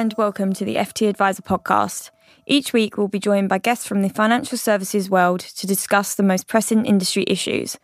and welcome to the FT Adviser podcast. Each week, we'll be joined by guests from the financial services world to discuss the most pressing industry issues.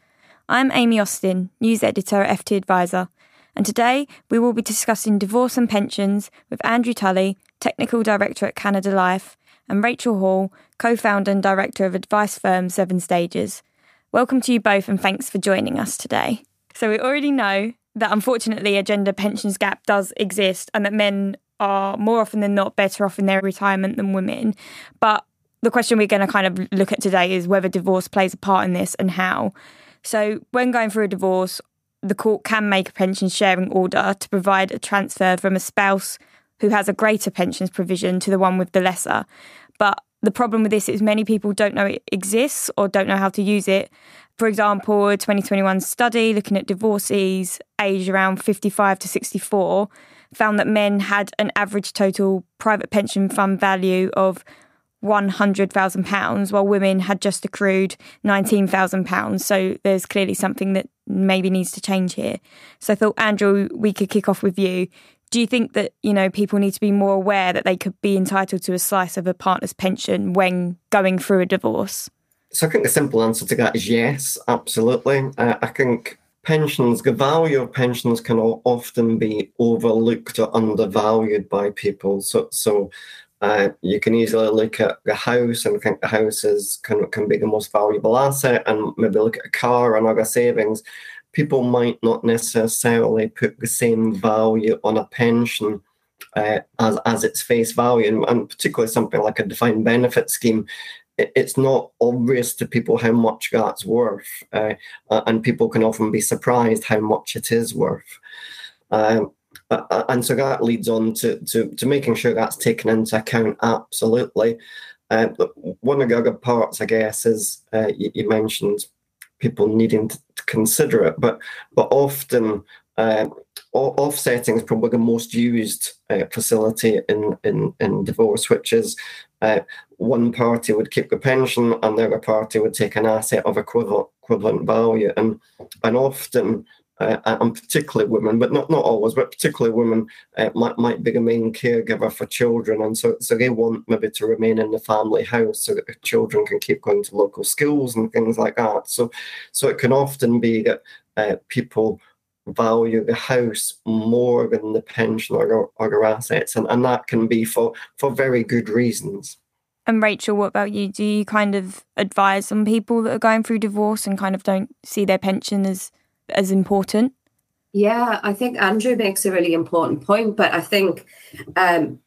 I'm Amy Austin, news editor at FT Adviser, and today we will be discussing divorce and pensions with Andrew Tully, technical director at Canada Life, and Rachel Hall, co founder and director of advice firm Seven Stages. Welcome to you both, and thanks for joining us today. So, we already know that unfortunately a gender pensions gap does exist and that men are more often than not better off in their retirement than women. But the question we're going to kind of look at today is whether divorce plays a part in this and how. So, when going through a divorce, the court can make a pension sharing order to provide a transfer from a spouse who has a greater pensions provision to the one with the lesser. But the problem with this is many people don't know it exists or don't know how to use it. For example, a 2021 study looking at divorcees aged around 55 to 64 found that men had an average total private pension fund value of £100,000, while women had just accrued £19,000. So there's clearly something that maybe needs to change here. So I thought, Andrew, we could kick off with you. Do you think that, you know, people need to be more aware that they could be entitled to a slice of a partner's pension when going through a divorce? So I think the simple answer to that is yes, absolutely. Uh, I think pensions, the value of pensions can often be overlooked or undervalued by people. So, so uh, you can easily look at the house and think the house is can, can be the most valuable asset, and maybe look at a car and other savings. People might not necessarily put the same value on a pension uh, as as its face value, and, and particularly something like a defined benefit scheme it's not obvious to people how much that's worth, uh, and people can often be surprised how much it is worth. Um, and so that leads on to, to, to, making sure that's taken into account absolutely. Uh, one of the other parts, I guess, is uh, you, you, mentioned people needing to, consider it, but but often uh, offsetting is probably the most used uh, facility in, in, in divorce, which is uh, one party would keep the pension and the other party would take an asset of equivalent, value. And, and often, uh, and particularly women, but not, not always, but particularly women uh, might, might be the main caregiver for children. And so, so they want maybe to remain in the family house so that the children can keep going to local schools and things like that. So, so it can often be that uh, people value the house more than the pension or, or assets. And, and that can be for, for very good reasons. And Rachel, what about you? Do you kind of advise some people that are going through divorce and kind of don't see their pension as as important? Yeah, I think Andrew makes a really important point, but I think um,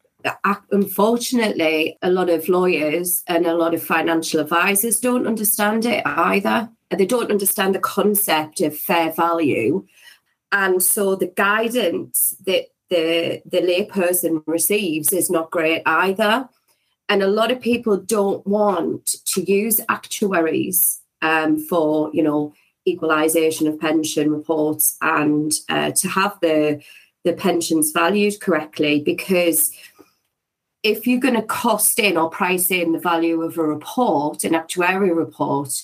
unfortunately, a lot of lawyers and a lot of financial advisors don't understand it either. They don't understand the concept of fair value and so the guidance that the the layperson receives is not great either. And a lot of people don't want to use actuaries um, for you know equalisation of pension reports and uh, to have the the pensions valued correctly because if you're going to cost in or price in the value of a report, an actuarial report,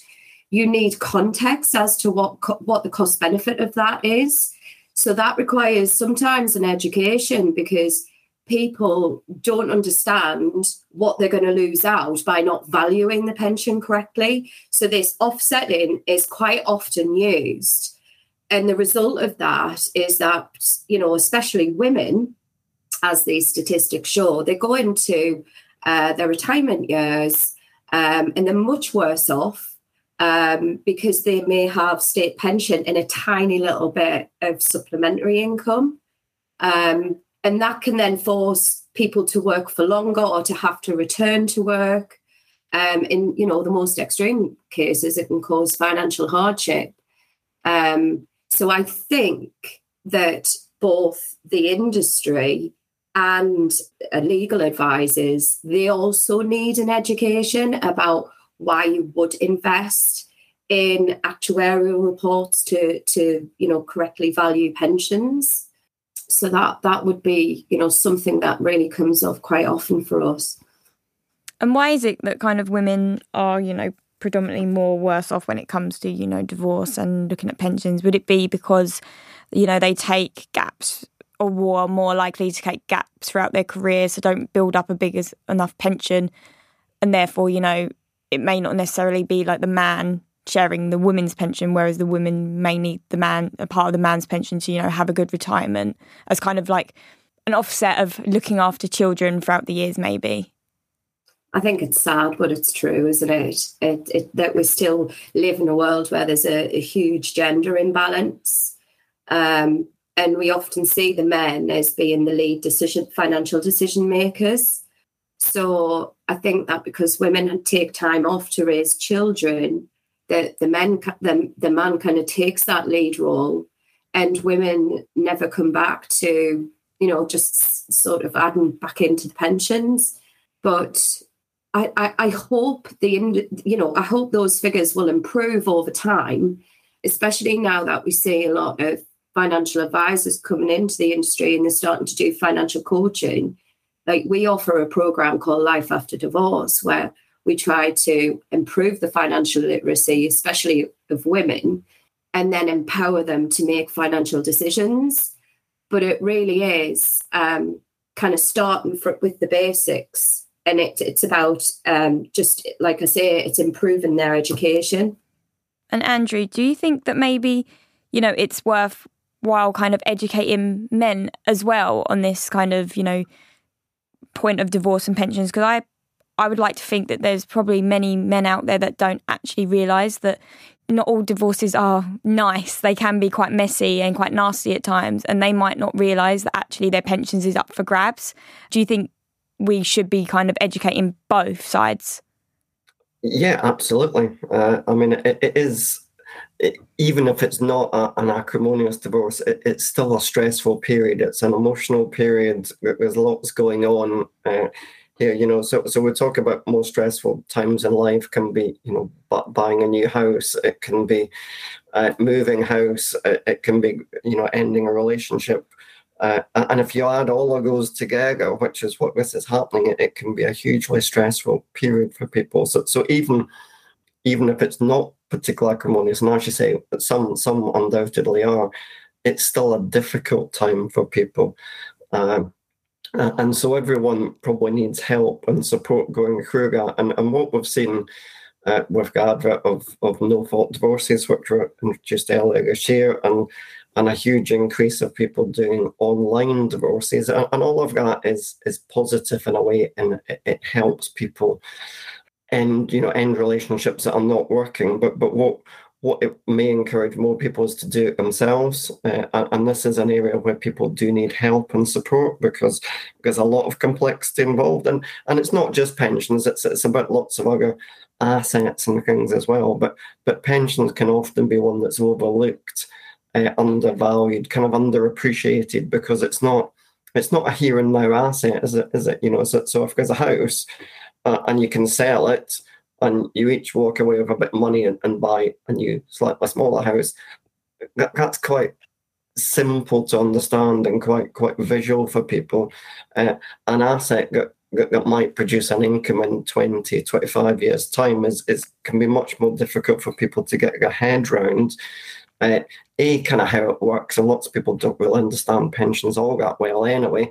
you need context as to what co- what the cost benefit of that is. So that requires sometimes an education because people don't understand what they're going to lose out by not valuing the pension correctly. So this offsetting is quite often used. And the result of that is that, you know, especially women, as these statistics show, they go into uh, their retirement years um, and they're much worse off um, because they may have state pension and a tiny little bit of supplementary income. Um, and that can then force people to work for longer or to have to return to work. Um, in you know the most extreme cases, it can cause financial hardship. Um, so I think that both the industry and legal advisors they also need an education about why you would invest in actuarial reports to to you know correctly value pensions so that that would be you know something that really comes up quite often for us. And why is it that kind of women are you know predominantly more worse off when it comes to you know divorce and looking at pensions? Would it be because you know they take gaps or are more likely to take gaps throughout their career, so don't build up a big enough pension, and therefore, you know, it may not necessarily be like the man sharing the women's pension, whereas the women may need the man a part of the man's pension to, you know, have a good retirement as kind of like an offset of looking after children throughout the years, maybe. I think it's sad, but it's true, isn't it? it, it that we still live in a world where there's a, a huge gender imbalance. Um, and we often see the men as being the lead decision financial decision makers. So I think that because women take time off to raise children, the the men the, the man kind of takes that lead role, and women never come back to you know just sort of adding back into the pensions. But I, I, I hope the you know I hope those figures will improve over time, especially now that we see a lot of financial advisors coming into the industry and they're starting to do financial coaching. Like we offer a program called Life After Divorce, where we try to improve the financial literacy, especially of women, and then empower them to make financial decisions. But it really is um, kind of starting for, with the basics. And it, it's about um, just, like I say, it's improving their education. And Andrew, do you think that maybe, you know, it's worthwhile kind of educating men as well on this kind of, you know, point of divorce and pensions. Because I, I would like to think that there's probably many men out there that don't actually realise that not all divorces are nice. They can be quite messy and quite nasty at times, and they might not realise that actually their pensions is up for grabs. Do you think we should be kind of educating both sides? Yeah, absolutely. Uh, I mean, it, it is it, even if it's not a, an acrimonious divorce, it, it's still a stressful period. It's an emotional period. There's lots going on uh, here, you know. So, so we talk about more stressful times in life can be, you know, buying a new house. It can be uh, moving house. It, it, can be, you know, ending a relationship. Uh, and if you add all of those together, which is what this is happening, it, it can be a hugely stressful period for people. So, so even even if it's not particularly acrimonious, and as you say, some some undoubtedly are, it's still a difficult time for people. Um, and so everyone probably needs help and support going through that. And, and what we've seen uh, with the advert of, of no fault divorces, which were introduced earlier this year, and and a huge increase of people doing online divorces, and, and all of that is is positive in a way, and it, it helps people end you know end relationships that are not working but but what what it may encourage more people is to do it themselves uh, and this is an area where people do need help and support because there's a lot of complexity involved and and it's not just pensions it's it's about lots of other assets and things as well but but pensions can often be one that's overlooked uh, undervalued kind of underappreciated because it's not it's not a here and now asset is it is it you know so, so if there's a house uh, and you can sell it, and you each walk away with a bit of money and, and buy a new, slightly smaller house. That, that's quite simple to understand and quite quite visual for people. Uh, an asset that, that might produce an income in 20, 25 years' time is, is can be much more difficult for people to get their head round. Uh, a kind of how it works, and lots of people don't really understand pensions all that well anyway.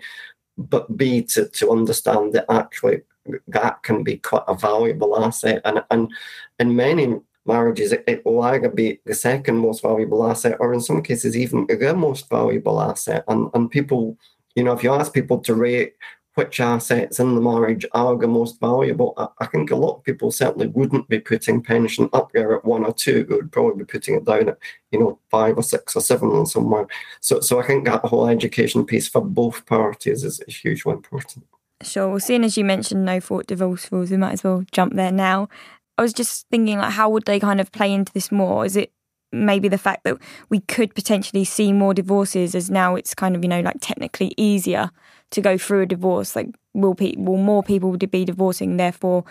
But B to to understand that actually that can be quite a valuable asset. And, and in many marriages, it, it, will either be the second most valuable asset, or in some cases, even the most valuable asset. And, and people, you know, if you ask people to rate which assets in the marriage are the most valuable, I, I think a lot of people certainly wouldn't be putting pension up there at one or two. They would probably be putting it down at, you know, five or six or seven or somewhere. So, so I think that whole education piece for both parties is, is hugely important. Sure. Well, seeing as you mentioned no fault divorce rules, we might as well jump there now. I was just thinking, like, how would they kind of play into this more? Is it maybe the fact that we could potentially see more divorces as now it's kind of, you know, like technically easier to go through a divorce? Like, will, pe- will more people be divorcing, therefore,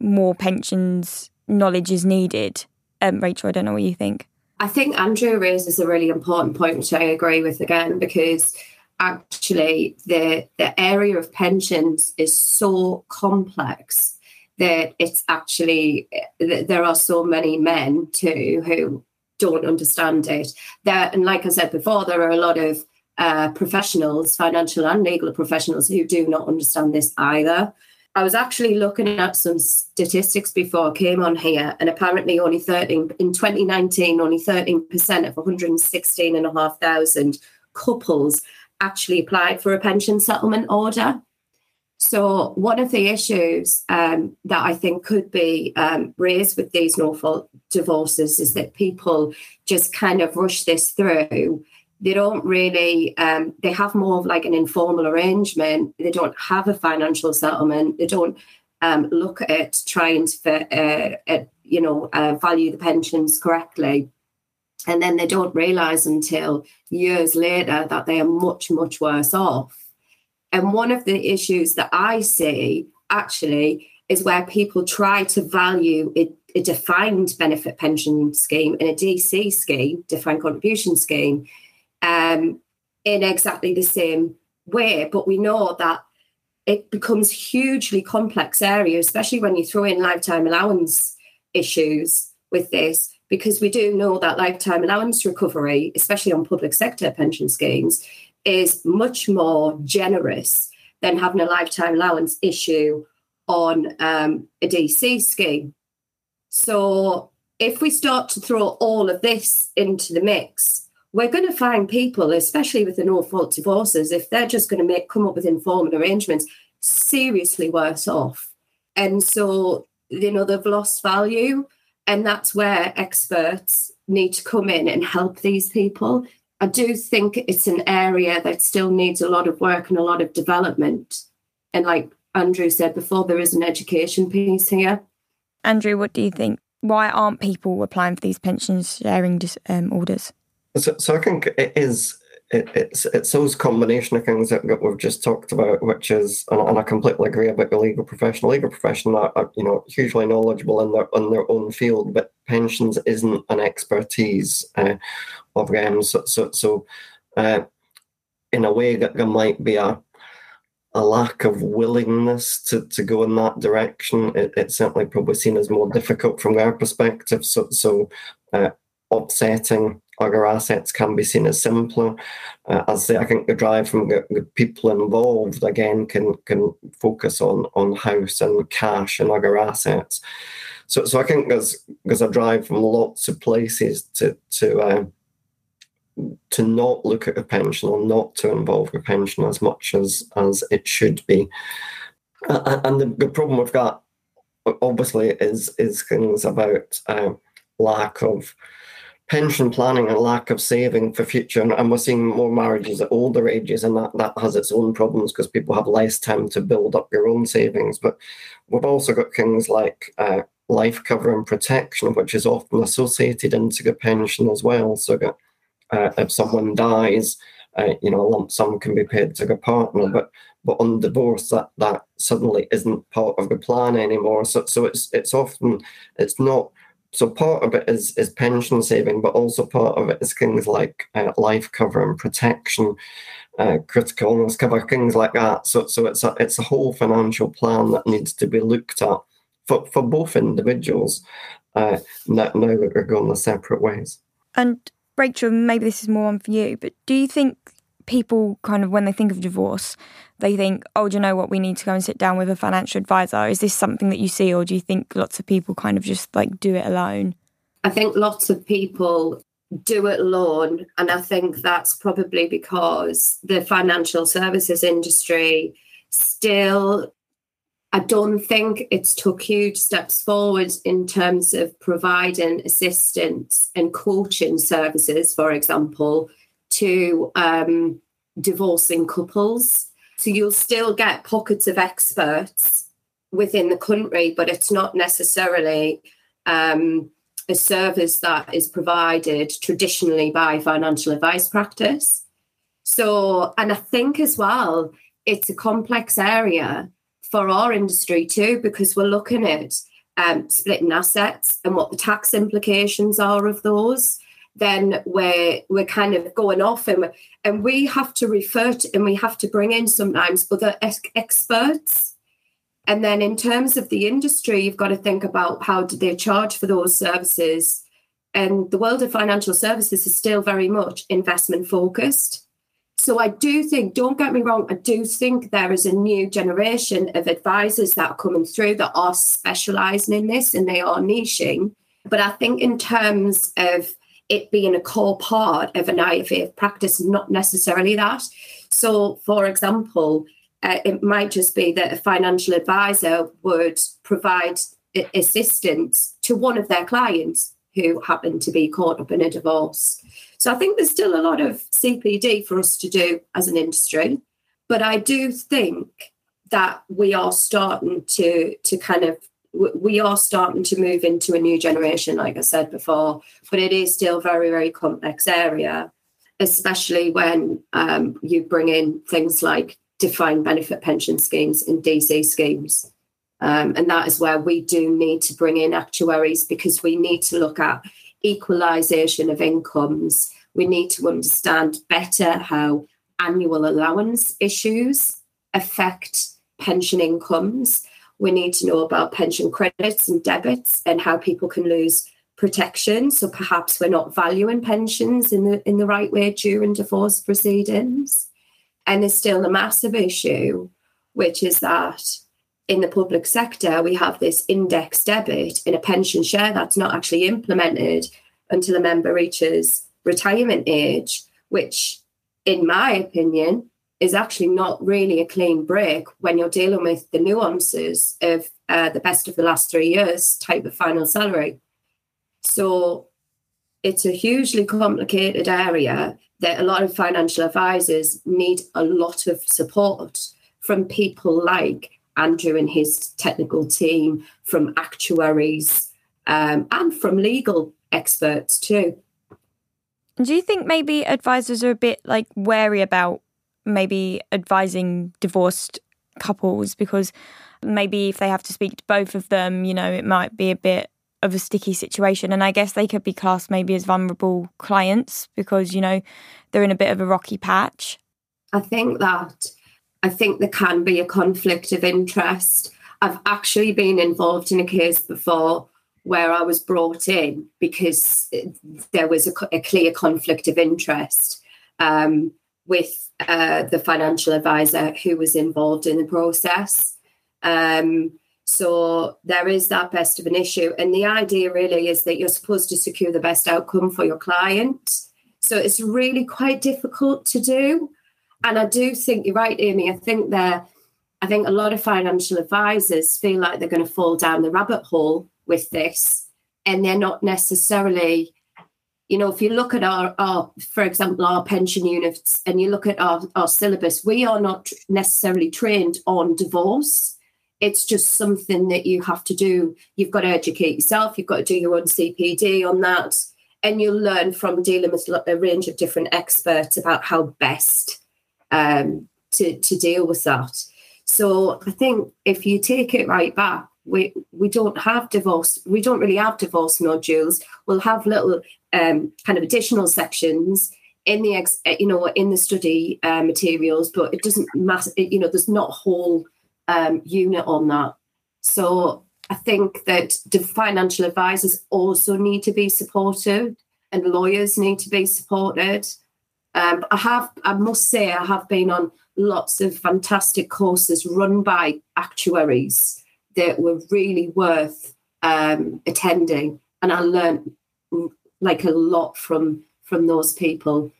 more pensions knowledge is needed? Um, Rachel, I don't know what you think. I think Andrew raises a really important point, which I agree with again, because actually the the area of pensions is so complex that it's actually there are so many men too who don't understand it. There and like I said before, there are a lot of uh, professionals, financial and legal professionals, who do not understand this either. I was actually looking at some statistics before I came on here, and apparently only 13 in 2019, only 13% of 116,500 couples actually applied for a pension settlement order. So, one of the issues um, that I think could be um, raised with these no fault divorces is that people just kind of rush this through. They don't really, um, they have more of like an informal arrangement. They don't have a financial settlement. They don't um, look at trying to, uh, uh, you know, uh, value the pensions correctly. And then they don't realize until years later that they are much, much worse off and one of the issues that I see actually is where people try to value a, a defined benefit pension scheme and a DC scheme, defined contribution scheme, um, in exactly the same way. But we know that it becomes hugely complex area, especially when you throw in lifetime allowance issues with this, because we do know that lifetime allowance recovery, especially on public sector pension schemes, is much more generous than having a lifetime allowance issue on um, a DC scheme. So if we start to throw all of this into the mix, we're going to find people, especially with the no fault divorces, if they're just going to make come up with informal arrangements, seriously worse off. And so, you know, they've lost value. And that's where experts need to come in and help these people I do think it's an area that still needs a lot of work and a lot of development. And like Andrew said before, there is an education piece here. Andrew, what do you think? Why aren't people applying for these pension sharing um, orders? So, so I think it is it, it's it's those combination of things that we've just talked about, which is, and, and I completely agree about the legal profession. Legal profession are, are, you know hugely knowledgeable in their in their own field, but pensions isn't an expertise uh, of them. So so, so uh, in a way, that there might be a a lack of willingness to, to go in that direction. It, it's certainly probably seen as more difficult from their perspective. So so uh, other assets can be seen as simpler. Uh, as I think the drive from the, the, people involved again can can focus on on house and cash and other assets. So so I think there's there's a drive from lots of places to to uh, to not look at a pension or not to involve a pension as much as as it should be. Uh, and the, the problem with that obviously is is things about uh, lack of pension planning and lack of saving for future. And, and, we're seeing more marriages at older ages, and that, that has its own problems because people have less time to build up their own savings. But we've also got things like uh, life cover and protection, which is often associated into the pension as well. So that uh, if someone dies, uh, you know, a lump sum can be paid to the partner, but but on divorce, that that suddenly isn't part of the plan anymore. So so it's it's often it's not so part of it is is pension saving, but also part of it is things like uh, life cover and protection, uh, critical illness cover, things like that. So so it's a it's a whole financial plan that needs to be looked at for, for both individuals. Uh, now, that we're going the separate ways. And Rachel, maybe this is more on for you, but do you think people kind of when they think of divorce, they think, oh, do you know what? We need to go and sit down with a financial advisor. Is this something that you see, or do you think lots of people kind of just like do it alone? I think lots of people do it alone. And I think that's probably because the financial services industry still, I don't think it's took huge steps forward in terms of providing assistance and coaching services, for example, to um, divorcing couples. So you'll still get pockets of experts within the country, but it's not necessarily um, a service that is provided traditionally by financial advice practice. So, and I think as well, it's a complex area for our industry too, because we're looking at um, splitting assets and what the tax implications are of those then we're we're kind of going off and and we have to refer to and we have to bring in sometimes other ex- experts. And then in terms of the industry you've got to think about how do they charge for those services. And the world of financial services is still very much investment focused. So I do think, don't get me wrong, I do think there is a new generation of advisors that are coming through that are specializing in this and they are niching. But I think in terms of it being a core part of an IFA practice, not necessarily that. So, for example, uh, it might just be that a financial advisor would provide assistance to one of their clients who happen to be caught up in a divorce. So I think there's still a lot of CPD for us to do as an industry. But I do think that we are starting to to kind of we are starting to move into a new generation, like I said before, but it is still very, very complex area, especially when um, you bring in things like defined benefit pension schemes and DC schemes. Um, and that is where we do need to bring in actuaries because we need to look at equalisation of incomes. We need to understand better how annual allowance issues affect pension incomes. We need to know about pension credits and debits and how people can lose protection. So perhaps we're not valuing pensions in the in the right way during divorce proceedings. And there's still a massive issue, which is that in the public sector, we have this index debit in a pension share that's not actually implemented until a member reaches retirement age, which, in my opinion, is actually not really a clean break when you're dealing with the nuances of uh, the best of the last three years type of final salary. So it's a hugely complicated area that a lot of financial advisors need a lot of support from people like Andrew and his technical team, from actuaries, um, and from legal experts too. Do you think maybe advisors are a bit like wary about maybe advising divorced couples because maybe if they have to speak to both of them, you know, it might be a bit of a sticky situation. And I guess they could be classed maybe as vulnerable clients because, you know, they're in a bit of a rocky patch. I think that I think there can be a conflict of interest. I've actually been involved in a case before where I was brought in because there was a, a clear conflict of interest um, with uh, the financial advisor who was involved in the process. Um, so there is that best of an issue. And the idea really is that you're supposed to secure the best outcome for your client. So it's really quite difficult to do. And I do think you're right, Amy. I think there, I think a lot of financial advisors feel like they're going to fall down the rabbit hole with this, and they're not necessarily. You know, if you look at our, our, for example, our pension units, and you look at our, our syllabus, we are not necessarily trained on divorce. It's just something that you have to do. You've got to educate yourself. You've got to do your own CPD on that, and you'll learn from dealing with a range of different experts about how best um, to, to deal with that. So I think if you take it right back, we we don't have divorce. We don't really have divorce modules. We'll have little um, kind of additional sections in the ex, uh, you know in the study uh, materials, but it doesn't matter. You know, there's not a whole um, unit on that. So I think that the financial advisors also need to be supported, and lawyers need to be supported. Um, I have, I must say, I have been on lots of fantastic courses run by actuaries that were really worth um, attending, and I learned like a lot from from those people.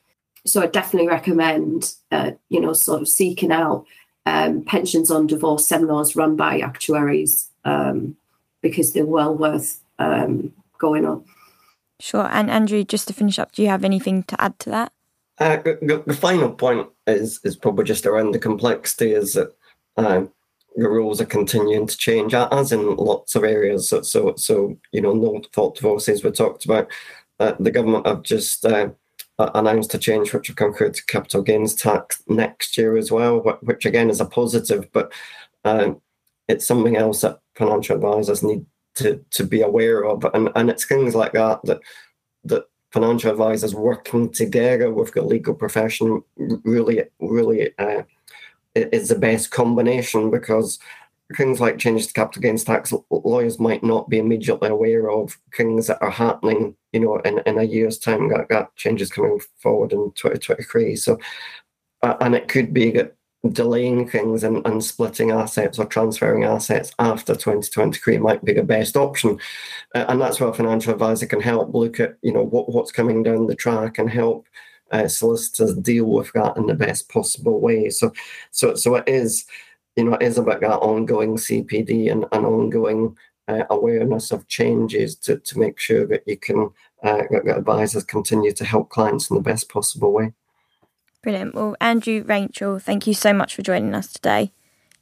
So I definitely recommend, uh, you know, sort of seeking out um, pensions on divorce seminars run by actuaries um, because they're well worth um, going on. Sure. And Andrew, just to finish up, do you have anything to add to that? Uh, the, the, final point is is probably just around the complexity is that uh, the rules are continuing to change as in lots of areas. So so, so you know, no fault divorces were talked about. Uh, the government have just uh, announced a change which will come through to capital gains tax next year as well, which again is a positive, but uh, it's something else that financial advisors need to to be aware of, and and it's things like that that that financial advisors working together with the legal profession really, really uh, is the best combination because things like changes to capital gains tax, lawyers might not be immediately aware of things that are happening, you know, in, in a year's time. That, that changes coming forward in 2023. So and it could be delaying things and, and splitting assets or transferring assets after 2023 might be the best option. Uh, and that's where a financial advisor can help look at, you know, what, what's coming down the track and help uh, solicitors deal with that in the best possible way. So, so, so it is, you know, it is about that ongoing CPD and, and ongoing uh, awareness of changes to, to make sure that you can, uh, that advisors continue to help clients in the best possible way. Brilliant. Well, Andrew, Rachel, thank you so much for joining us today.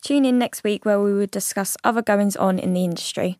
Tune in next week where we will discuss other goings on in the industry.